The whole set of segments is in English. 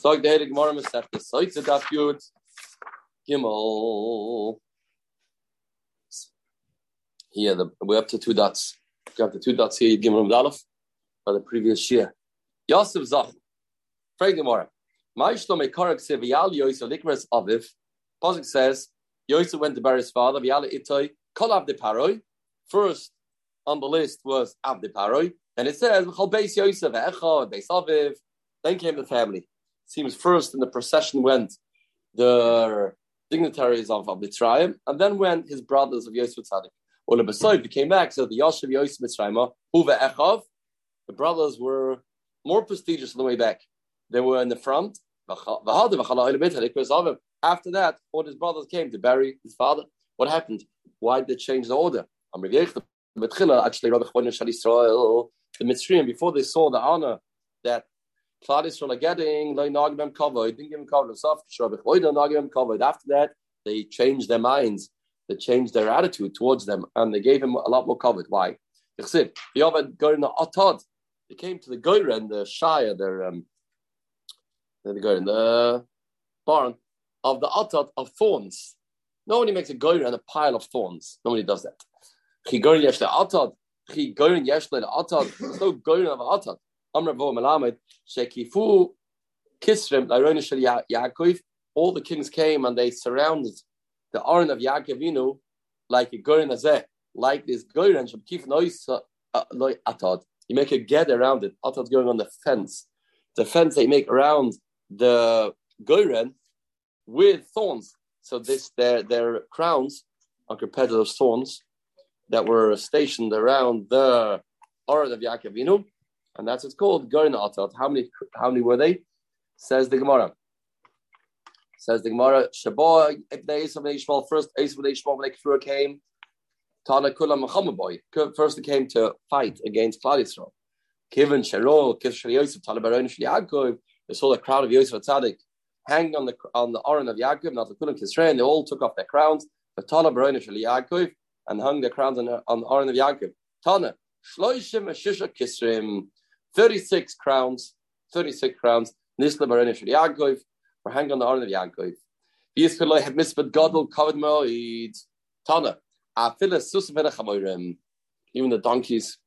Sag der Gemara das heute darf gut. Gimel. Here, the, we're up to two dots. We have the two dots here, Gimel Dalaf, for the previous year. Yosef Zach. Frag Gemara. Ma'ishlo mekarak se v'yal Yosef likras aviv. Pasuk says, Yosef went to bury his father, v'yal itoi, kol avde paroi. First on the list was avde paroi. And it says, chol beis Yosef, echa, beis aviv. Then came the family. Seems first in the procession went the dignitaries of, of Mitzrayim, and then went his brothers of Yosef Tzadik. Ola Besoy came back, so the Yosef Yosef Mitzrayim, Huva the brothers were more prestigious on the way back. They were in the front. After that, all his brothers came to bury his father. What happened? Why did they change the order? Actually, the Mitzrayim, before they saw the honor that Claudius from the getting like Nagim covered, didn't give him covered himself. covered. After that, they changed their minds, they changed their attitude towards them, and they gave him a lot more covered. Why? They came to the Goyra and the Shire, their um, the Goyra, the barn of the Atad of thorns. Nobody makes a Goyra and a pile of thorns. Nobody does that. There's no Goyra of Atad. Shekifu Kisrim, Yaakov, all the kings came and they surrounded the Aron of Yaakovinu like a Gorin Azeh, like this Gorin, Shabkif Nois uh, Atad. You make a get around it. Atad going on the fence. The fence they make around the Goren with thorns. So this their their crowns are competitive thorns that were stationed around the Aron of Yaakovinu and that's what's called Gorin Atat. How many? How many were they? Says the Gemara. Says the Gemara. Shabbat Ibn Esav Ishmael. First Esav Ishmael when Kfura came. Tana Kula boy. First they came to fight against Klal Yisrael. Kivin Sherol Kiv Yosef Tana Baron Yaakov. They saw the crowd of Yosef Tzadik hanging on the on the Aron of Yaakov. Not the Kulam Kisrael. They all took off their crowns. The Tana Baron Yaakov and hung their crowns on the, on the Aron of Yaakov. Tana Shloishim Shisha Kisrim. 36 crowns, 36 crowns, Nisla Barani Shri Yaakov, for hanging on the arm of Yaakov. Yiskeloi have misped Godel covered Moed. Tana. Even the donkeys,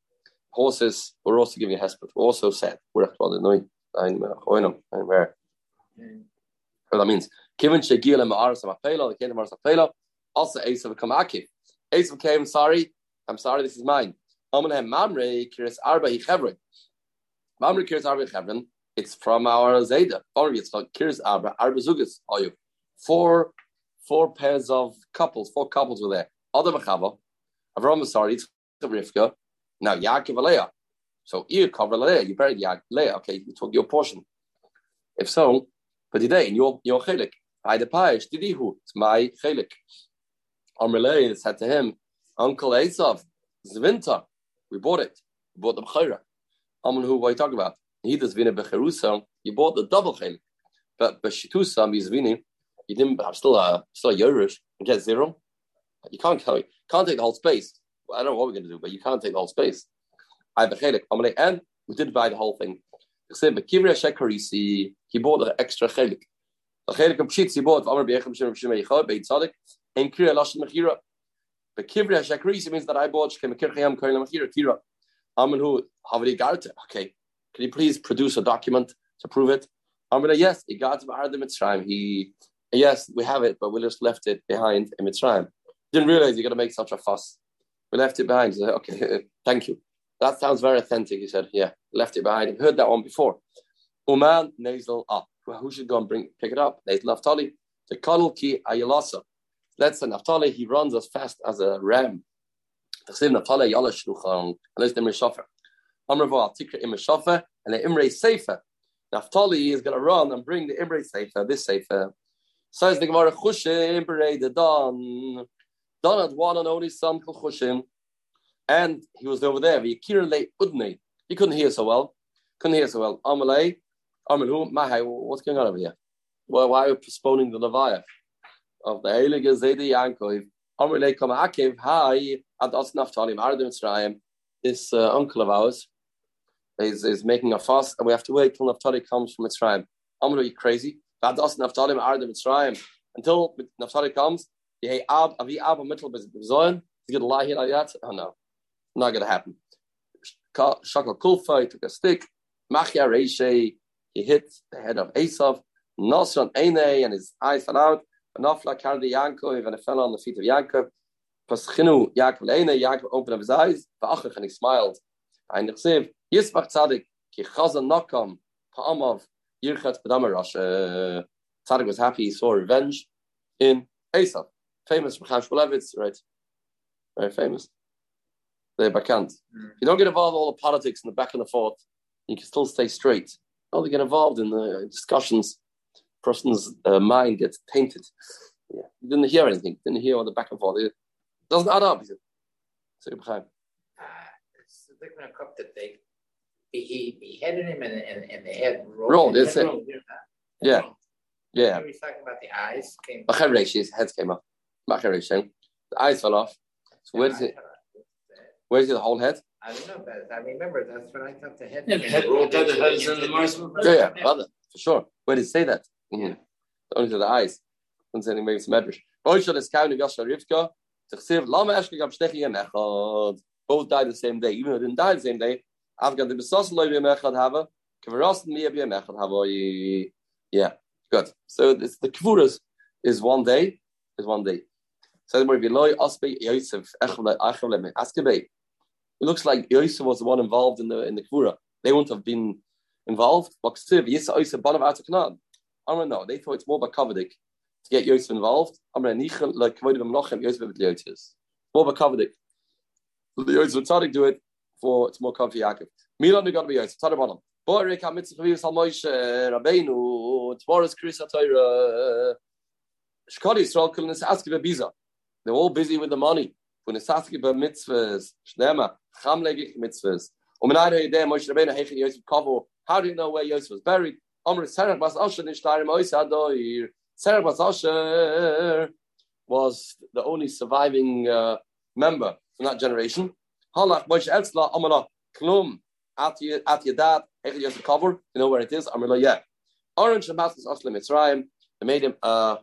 horses were also giving a hesped, were also sad. We're at one where. That means. And Amapela, the of also came, sorry, I'm sorry, this is mine. Mamre, Kiris Arba Hichevre. Mamre Kirs Arba Chevron, it's from our. Or it's called Kirs Arba, Arba Zugas, Oyu. Four, four pairs of couples, four couples were there. Other Machava, Avram sorry, it's the Rivka. Now Yaakov Alea. So you cover Leah, you buried Yaakov Leah. Okay, you took your portion. If so, but today in your your chelik, I the paish didihu, it's my chelik. Amrele said to him, Uncle Esav, winter. We bought it. We bought the b'chayra. Who, what are you talking about? He does vina becherusa, you bought the double chelik. But b'shitusa mizvini, you didn't, I'm still a, still a Yerush, and get zero. You can't, you can't take the whole space. I don't know what we're going to do, but you can't take the whole space. I have a chelik. And we did buy the whole thing. He bought the extra chelik. The chelik of pshitz he bought. Amar be'echem shem shem eichad beit tzadik. And kriya lashon mechira. But kivri hashakrisi means that I bought shkem kir chayam koyin mechira kira. Amanhu Havri Garta. Okay, can you please produce a document to prove it? Amrina, yes, he got the Mitzrayim. He, yes, we have it, but we just left it behind in Mitzrayim. Didn't realize you're going to make such a fuss. We left it behind. Said, okay, thank you. That sounds very authentic. He said, yeah, left it behind. I've heard that one before. Uman nasal up. Well, who should go and bring pick it up? Nasal Naftali. The Kadal ki ayalasa. Let's say Naftali, he runs as fast as a ram. Tachsim Naftali yala the Imre is going to run and bring the Imre Sefer, this Sefer. Says the Gemara Chushim Berei the Don. Don had one and only son called Chushim, and he was over there. Udne. He couldn't hear so well. Couldn't hear so well. Amalei, Amalu, Mahai, what's going on over here? Well, why are postponing the Leviah of the Heilige Zedi Yankov? Amalei Kama Akiv, Adas Naftali, Mardim Mitzrayim. This uh, uncle of ours, is, is making a fuss, and we have to wait till Naftali comes from Mitzrayim. I'm gonna be crazy. Vadas Naphtali Arda Mitzrayim. Until Naphtali comes, hey Ab Avi Abba Mittel Bezoyan. He's gonna lie here like that. Oh no, not gonna happen. Shakal Kulfa, he took a stick. Machia Reishe, he hit the head of Esav. Nosran Eine, and his eyes fell out. Nafla carried Yankov, and it fell on the feet of Yankov. Paschinu Yaakov Eine, Yaakov opened up his eyes. Va'achach, and he smiled. And he said, Yisbach Tzadik, ki chazan nakam, pa'amav, yirchat b'damarash. Tzadik was happy, he saw revenge in Esav. Famous from Chaim Shmulevitz, right? Very famous. The Bakant. Mm. You don't get involved in all the politics and the back and the forth. You can still stay straight. Oh, they get involved in the discussions. Person's uh, mind gets tainted. Yeah. You didn't hear anything. Didn't hear all the back and forth. It doesn't add up. He said. So, Chaim. It's the cup that they he beheaded him and, and, and the head rolled. Rolled, it's it. Yeah. Yeah. He was talking about the eyes. Came his head came off. The eyes fell off. So where does it? Where's the whole head? I don't know, but I remember that's when I thought the head. Yeah, the head, the head, the head is in the Mars. Yeah, yeah, brother, for sure. Where did it say that? Mm-hmm. Only to the eyes. Don't say anything some medrash. Boishal is counting Yosha Rivka. Both died the same day, even though they didn't die the same day. Got the Besas Loy Echad Hava. Kavaras Mia B'Yem Echad Hava. Yeah, good. So this, the Kvuras is one day. Is one day. So the Beloy Osbe Yosef Echad Echad Askebe. It looks like Yosef was the one involved in the in the Kvura. They wouldn't have been involved. But Yisa Yosef Banav of I don't know. They thought it's more about Kavadik to get Yosef involved. I'm going to like Kavodim Melochem Yosef with Yosef. More about Kavadik. The Yosef Tzadik do it for it's more Kav Yaakov. Milan got to be Yosef. Tzad bottom. Boy, Reka Mitzvah Chaviv Sal Moshe Rabbeinu Tvoras Krisa Torah. Shkodi Yisrael Kulinis Askiva Biza. They're all busy with the money. When it's asking about mitzvahs, shnema, chamlegich mitzvahs. How do you know where Yosef was buried? Serach Bas Asher Nishtarim Ois Serach Bas Asher was the only surviving uh, member from that generation. Halach Moshe Etzla Amala Klum at Yadat Hechel Yosef cover. You know where it is? Yeah. Orange Aslam Mitzrayim. They made him uh,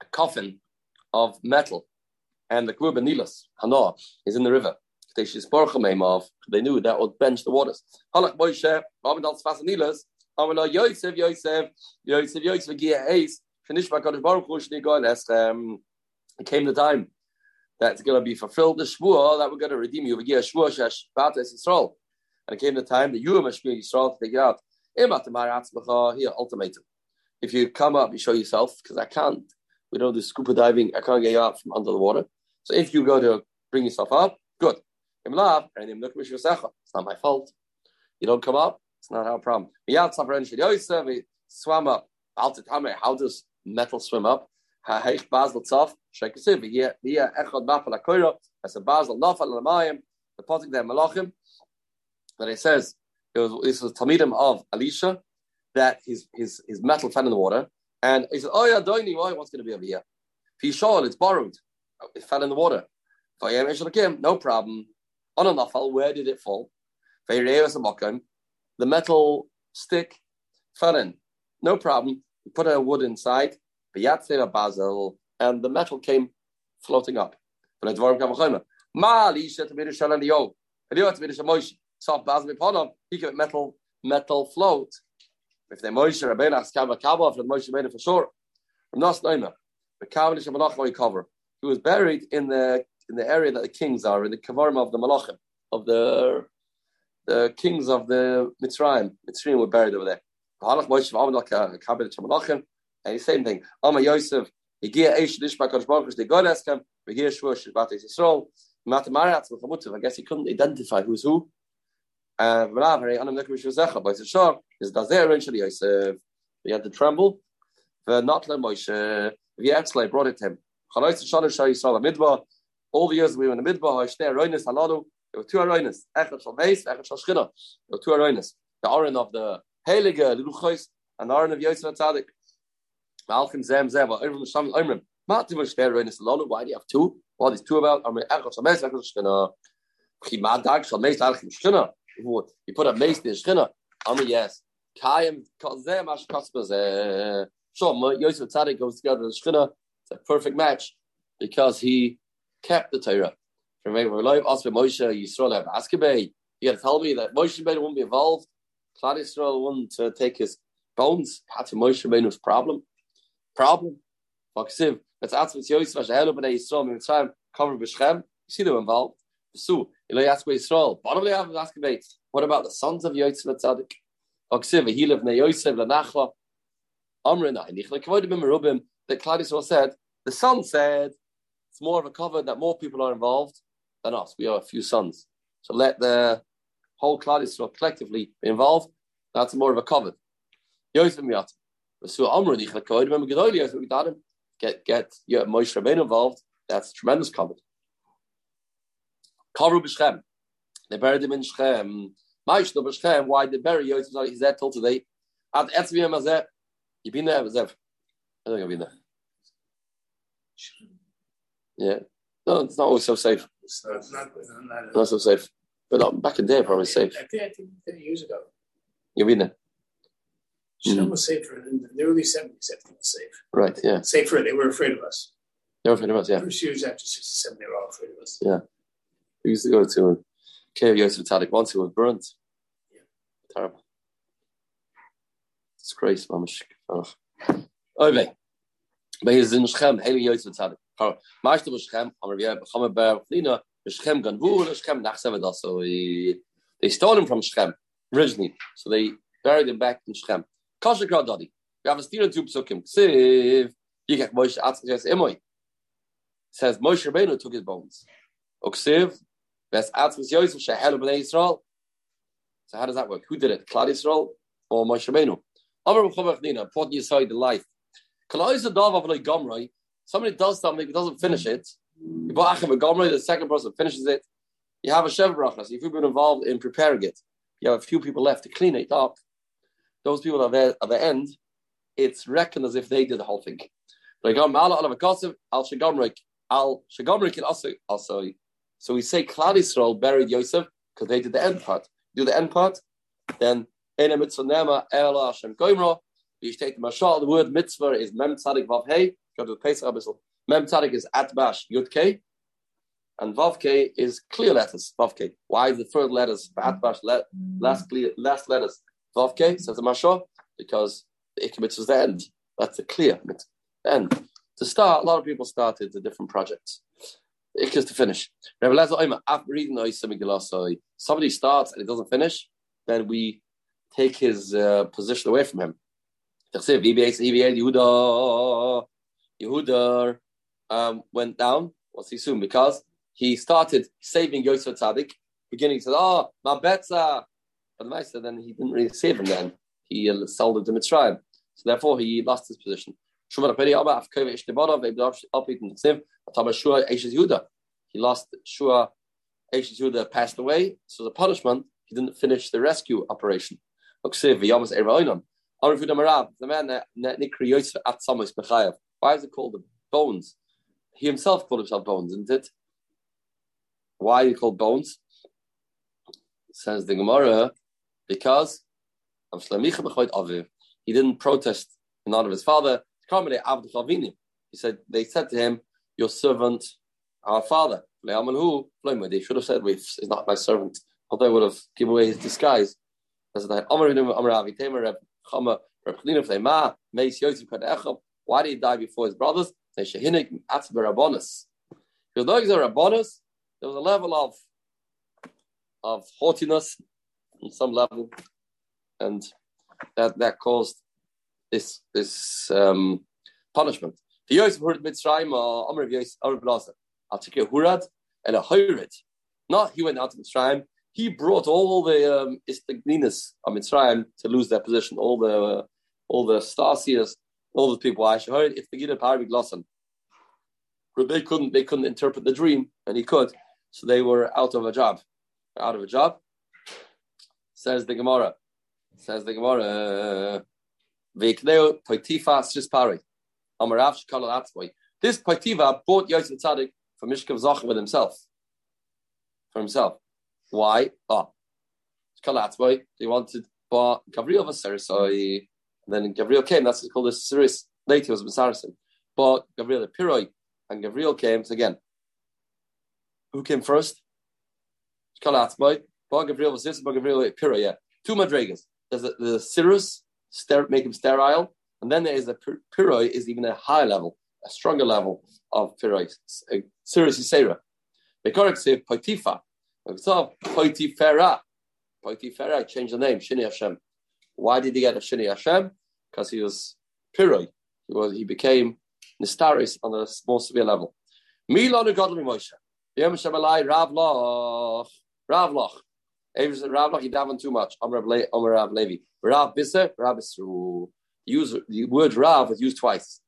a coffin of metal and the Kvur Benilas, Hanoah, is in the river. They knew that would bench the waters. Halach Moshe, Sfas Nilas, Amala Yosef, Yosef, Yosef, Yosef, Gia Ace, Finish by Kodesh Baruch Hu, Shnigo, um, it came the time that's going to be fulfilled, the Shvuah, that we're going to redeem you. Gia Shvuah, Shesh, Bates Yisrael. And it came the time that you are Mashmir Yisrael to take it out. Here, ultimatum. If you come up, you show yourself, because I can't. We don't do scuba diving. I can't get you out from under the water. So if you go to bring yourself up, good. It's not my fault. You don't come up, it's not our problem. Oh, Swam up. How does metal swim up? Basel Tzaf, Shekasiv, here, Echad Mafal Akoira, as a Basel Nafal Lamayim, the Potik there Malachim, that it says, it was, this was Talmidim of Elisha, that his, his, his metal fell in the water, and he said, Oh, yeah, Doini, why? What's going to be over here? Pishol, it's borrowed. It fell in the water. No problem. On a nafal, where did it fall? The metal stick fell in. No problem. You put a wood inside, basil, and the metal came floating up. He can metal metal float. If they Moshe Rabbeinu Askava Kabbalah, if made it for sure. From Nas Naima, the Kabbalah Shamanach cover. He was buried in the in the area that the kings are, in the Kavarim of the Malachim, of the the kings of the Mitzrayim. Mitzrayim were buried over there. And the same thing. Ama Yosef, Higia Eish Dishma Kodesh Baruch they God asked him, Higia Shvur Shabbat Yisrael, L'chamutzav. I guess he couldn't identify who's who. Uh, is Dazer eventually Yosef. He had to tremble. Not Le Moshe. V'yatzlei brought it to him. All the years we were in the midbar, there were two aroinas, Echad Shal Meis, Echad Shal Shchina. There were two aroinas. The Aron of the Heilige, the Ruchos, and the Aron of Yosef Tzadik. Malchim Zem Zem, Irvim Sham Imrim. Mati was there aroinas Alonu. Why do you have two? What is two about? I Echad Shal Meis, Echad Shal Shchina. Chimadag Shal Meis, Echad Shchina. You put a Meis in Shchina. I yes. Kayim Kozeh Mash Kosbazeh. Sure, Yosef Tzadik goes together with Shechina. It's a perfect match because he kept the Torah. Have. You got to tell me that Moshe Rabbeinu won't be involved. Klal Yisrael wouldn't uh, take his bones. To Moshe Rabbeinu's problem. Problem. Vaksiv. That's Atzvitz Yosef Hashahelu B'nei Yisrael Mitzrayim covered b'Shchem. You see them involved. So, Ilay Askebei Yisrael. Bottom of the Askebei. What about the sons of Yosef Tzadik? Vaksiv. He lived B'nei Yosef L'Nachla. Amrin Ainich. Like Kavodim Merubim. That Klal Yisrael said. The son said it's more of a cover that more people are involved than us. We are a few sons. So let the whole Klal Yisrael collectively be involved. That's more of a cover. Yosef Miyat. So Amr Nichel Koid, remember Gedoli Yosef Midadim. Get get yeah, Moshe Rabbeinu involved. That's tremendous cover. Cover b'Shchem. They buried him in Shchem. Maish no b'Shchem. Why they bury Yosef? He's there till today. At Etzviyam Azeh. You've been there, Azeh. I think I've been there. Yeah. No, it's not always so safe. It's not, it's not, not, Not so safe. But not, back in there, probably safe. I think, I think 10 years ago. You've been there. Shem Mhm. was safer in the early 70s. Everything was safe. Right, yeah. Safer. They were afraid of us. They were afraid of us, yeah. First years after 67, they were all afraid of us. Yeah. We used to go to a cave Yosef Tzadik once, it was burnt. Yeah. Terrible. It's crazy, mamish. Oh. Okay. But he's in Shechem, Heli Yosef Tzadik. Maashtu b'Shechem, Amar V'yeh, B'chama Ber, Chlina, B'Shechem Ganvu, B'Shechem Nachsevad So they stole him from Shechem originally. So they buried him back in Shechem. Kasha Krad Dodi. We have a steer two psukim. Siv, Yikach Moshe Atzach Emoy. Says Moshe Rabbeinu took his bones. Uksiv, Ves Atzvus Yosef Shehelu B'nai Yisrael. So how does that work? Who did it? Klal Yisrael or Moshe Rabbeinu? Amar B'chavach Nina, important aside the life. Kalai Zadav Avloi Gomroi. Somebody does something, but doesn't finish mm. it. Achim Gomroi, the second person finishes it. You have a Shev Brachas. If you've been involved in preparing it, you have a few people left to clean it up. Those people are there at the end. It's reckoned as if they did the whole thing. But oh, Al Shagomrik, Al Shagomrik can also oh, also so we say Klal Yisrael buried Yosef because they did the end part. Do the end part, then Ena Mitzvah Nema El Hashem Goimro. You take the mashal. The word mitzvah is Mem Tzadik Vav Hey. To the Pesach Abyssal. Mem Tzadik is Atbash Yud K, and Vav K is clear letters. Vav K. Why is the third letters Atbash le- last clear last letters Vav K? Says the mashal because the Ikka mitzvah is the end. That's the clear. The end. To start, a lot of people started the different projects. Is to finish. Rabbi Lezer Oima, after reading the Oisa Megillah, so somebody starts and it doesn't finish, then we take his uh, position away from him. Yehuda, um, went down. What's he soon? Because he started saving Yosef Tzadik. Beginning to oh, my betza. But the Meister, then he didn't really save him. Then he uh, sold it to Mitzrayim. So therefore, he lost his position. He lost Shua Eishes Yehuda passed away. So the punishment, he didn't finish the rescue operation. The man Nikri Yosef at Samos Bechayev. Why is it called the bones? He himself called himself bones, isn't it? Why are you called bones? Says the Gemara, because. He didn't protest in honor of his father. He said, they said to him, your servant, our father. They should have said, he's not my servant. Although they would have given away his disguise. Why did he die before his brothers? Because those are rabbonis, there was a level of of haughtiness on some level, and that that caused this this um, punishment. The Yosef heard Mitzrayim, Amr of Yosef, Amr Blaser. I'll take a Hurad and a Hayrit. Not he went out to Mitzrayim. He brought all the um, Istagninas of Mitzrayim to lose their position. All the uh, all the Stasias, all the people. I heard get a Parabig. But they couldn't they couldn't interpret the dream, and he could. So they were out of a job. Out of a job. Says the Gemara. Says the Gemara. Uh, Vekneo Poitifa Sispari. Amarav. This Poitiva bought Yosef Tzadik for Mishkav Zach with himself. For himself. Why? Ah. Oh. Shkala Atzboy. He wanted But Gabriel was Sarisoi, and then Gabriel came. That's called the Saris. Later was Saracen. But Gabriel Piroi and Gabriel came. So again, who came first? Kalatzboy. But Gabriel was this. But Gabriel Piroi. Yeah, two madrigas. There's the, the Cirrus, make him sterile, and then there is a Piroi is even a higher level, a stronger level of Piroi. Cirrus uh, is Sarah. The correct say Poitifa. So Poitifera. Poitifera changed the name, Shini Hashem. Why did he get a Shini Hashem? Because he was Piroi. He was he became Nistaris on a more severe level. Milon Godly Moshe. Yom Shemalai Rav Loch. Rav Loch. Rav Loch, he davened too much. Amr Rav Levi. Rav Bisser, Rav. Use the word Rav was used twice.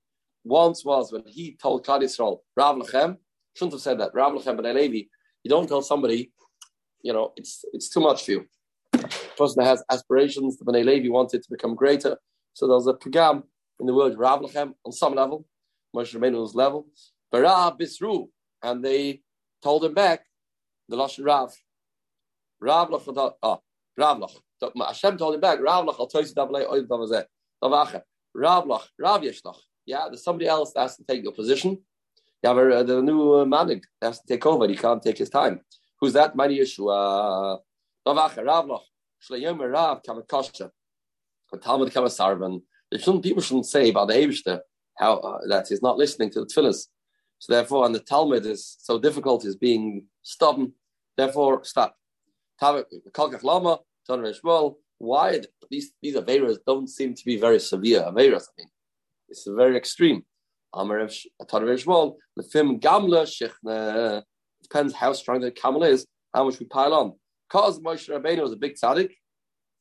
Once was when he told Klal Yisrael, Rav Lechem, shouldn't have said that. Rav Lechem ben Levi. You don't tell somebody, you know, it's it's too much for you. The person that has aspirations, the Bnei Levi wanted to become greater. So there was a pagam in the word Rav Lechem on some level, Moshe Rabbeinu's level. But Rav Bisru, and they told him back the Lashon Rav. Rav Lach, oh, Rav Lach. Hashem told him back, Rav Lach, I'll tell you Davlei Oiv Davazeh. Davacha. Rav Lach, Rav Yeshlach. Yeah, there's somebody else that has to take your position. Yeah, but uh, the new uh, manig has to take over. He can't take his time. Who's that? Mani Yeshua. Rav Lach. Shlayom Rav Kamat Kosha. Talmud Kamat Sarvan. Shouldn't, people shouldn't say about the Abishter how uh, that he's not listening to the tefillahs. So therefore, and the Talmud is so difficult, is being stubborn. Therefore, stop. Lama, why these these Averas don't seem to be very severe Averas? I mean, it's very extreme. Amar Shmuel, the film Gamla. Depends how strong the camel is, how much we pile on. Because Moshe Rabbeinu was a big tzaddik,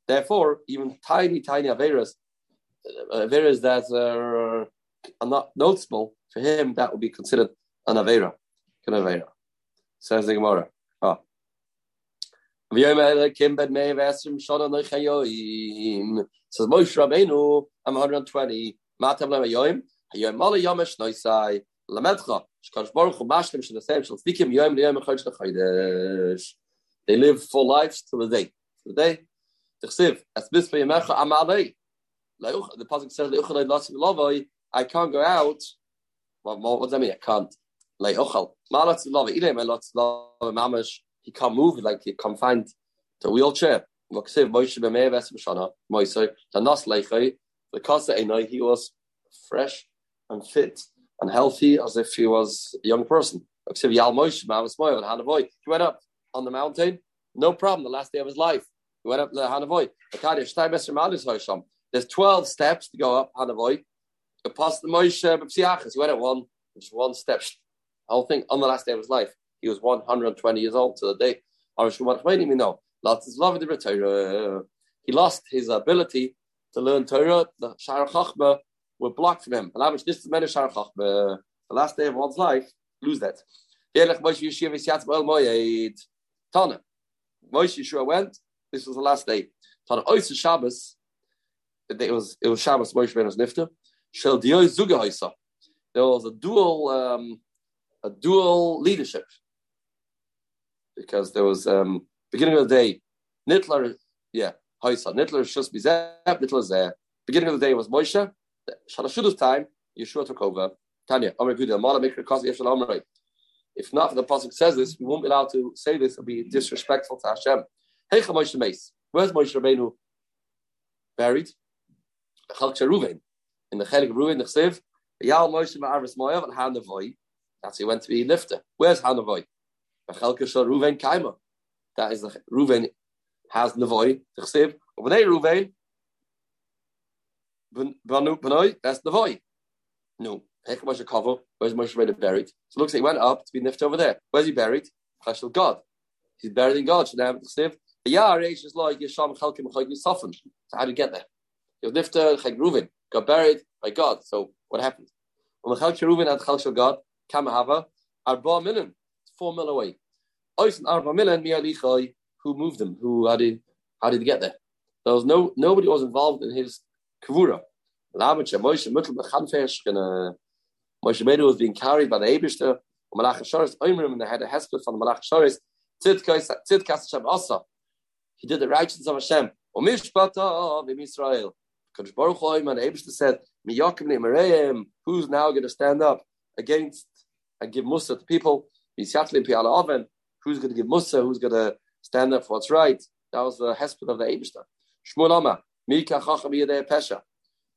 therefore, even tiny, tiny Averas, uh, Averas that are, are not noticeable, for him, that would be considered an Avera. An Avera. Says the Gemara. Oh. Moshe Rabbeinu, I'm 120. Matav lema yoim. Hayoim mala yomesh noisai. Lamedcha. Shkadosh Baruch Hu mashlim shenasem shal tzikim yoim liyoim echad shlechodesh. They live full lives till the day. To the day. The pasuk says. I can't go out. What, what does that mean? I can't. He can't move. Like he confined to a wheelchair. He was fresh and fit and healthy as if he was a young person. He went up on the mountain, no problem, the last day of his life. Went up the Hanavoy. There's 12 steps to go up Hanavoy. The Apostle Moshe he went at one, just one step. The whole thing on the last day of his life. He was 120 years old to the day. He lost his ability to learn Torah. The Shara Chachma were blocked from him. The The last day of one's life, lose that. Tana. Moshe Yeshua went. This was the last day. Tana Oysa Shabbos. It was it was Shabbos. Moshe Rabbeinu's nifta. Shel Dioy Zuga Oysa. There was a dual um, a dual leadership because there was um, beginning of the day. Nittler, yeah, Oysa. Nittler Shus Bizeh. Nittler Zeh. Beginning of the day was Moshe. Shalashuda's time. Yeshua took over. Tanya, Omer Guda, Mala Mikra Kosi Yeshua Omerite. If not, the Pasuk says this, we won't be allowed to say this It'll be disrespectful to Hashem. Hey, Moshe Meis. Where's Moshe Rabbeinu buried? Chalk Ruvain. In the Chelik Ruvain, the Chsiv, Yal Moshe Ma'aris Moyav and Hanavoy. That's he went to be lifter. Where's Hanavoy? Chalk Ruvain Kaima. That is the Ruvain has Navoy, the Chsiv. There, Ruvain. Banu that's Navoy. No. Heck Moshe Kavo, where's Moshe Rabbeinu buried? So it looks like he went up to be nifted over there. Where's he buried? Chashel God. He's buried in God. Should have Reish is like Yesham Chalkim Chayim Sofan. So how do you get there? Nifted Chayim Reuven, got buried by God. So what happened? When the Chalkim Reuven had Chalshel God, Kamahava, Arba four mil away. Arba who moved them? Who how did how did he get there? There was no nobody was involved in his kavura. Moshe Moshe Rabbeinu was being carried by the Eibishter, Malach Oimrim, and they had a hesped from Malach Tzidkas Hashem Asa. He did the righteousness of Hashem. O mishpata in Israel. Kadosh Baruch Hu, Abishta said, who's now going to stand up against and give Musa to people? Who's going to give Musa? Who's going to stand up for what's right? That was the hesped of the Abishta. Shmuel Amma, Mika Chacham Yedei Pesha.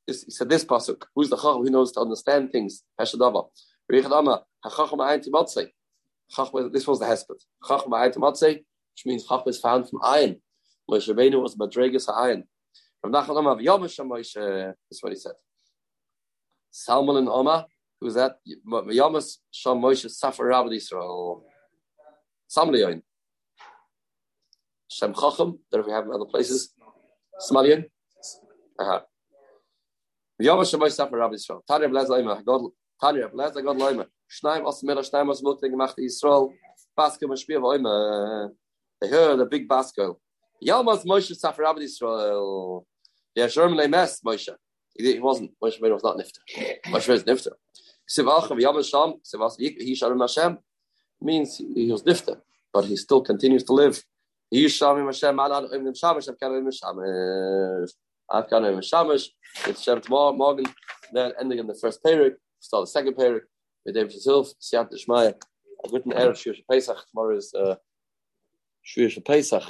He said this pasuk. Who's the chacham who knows to understand things? Pesha Dava. Richard Amma, Hachacham Ayin. This was the hesped. Chacham which means chacham is found from Ayin. Moshe Rabbeinu was Madregas Ha'ayin. From Nachal Amma, Yomash Moshe. That's what he said. Salman and Oma, who's that? Sham Moshe Safar Rabbi Yisrael. Samliyoin. Shem Chacham, that we have in other places. Samalion. Uh-huh. Sham Moshe Safar Rabbi Yisrael. Tanya Blaz Laima, God, Tanya Blaz God Laima. Schneim aus Miller, Schneim aus Multing gemacht Yisrael. Baskel Spiel, Laima. They heard a big baskel. Yalmas Moshe Safar Rabbi Yisrael. Yeah, Sherman Lemes Moshe. He, wasn't. Moshe Rabbeinu was not nifter. Moshe was nifter. Sivachav Yom Sham. Sivas He Shalom Hashem means he, was nifter, but he still continues to live. Yisham Hashem Alan Im Shamish Avkan Im Shamish Avkan Im Shamish. It's Shem tomorrow morning. Then ending in the first period. Start the second period. With David Zilf, Siyat Shmaya. A good erev Shir Pesach. Tomorrow is uh, Shir Pesach.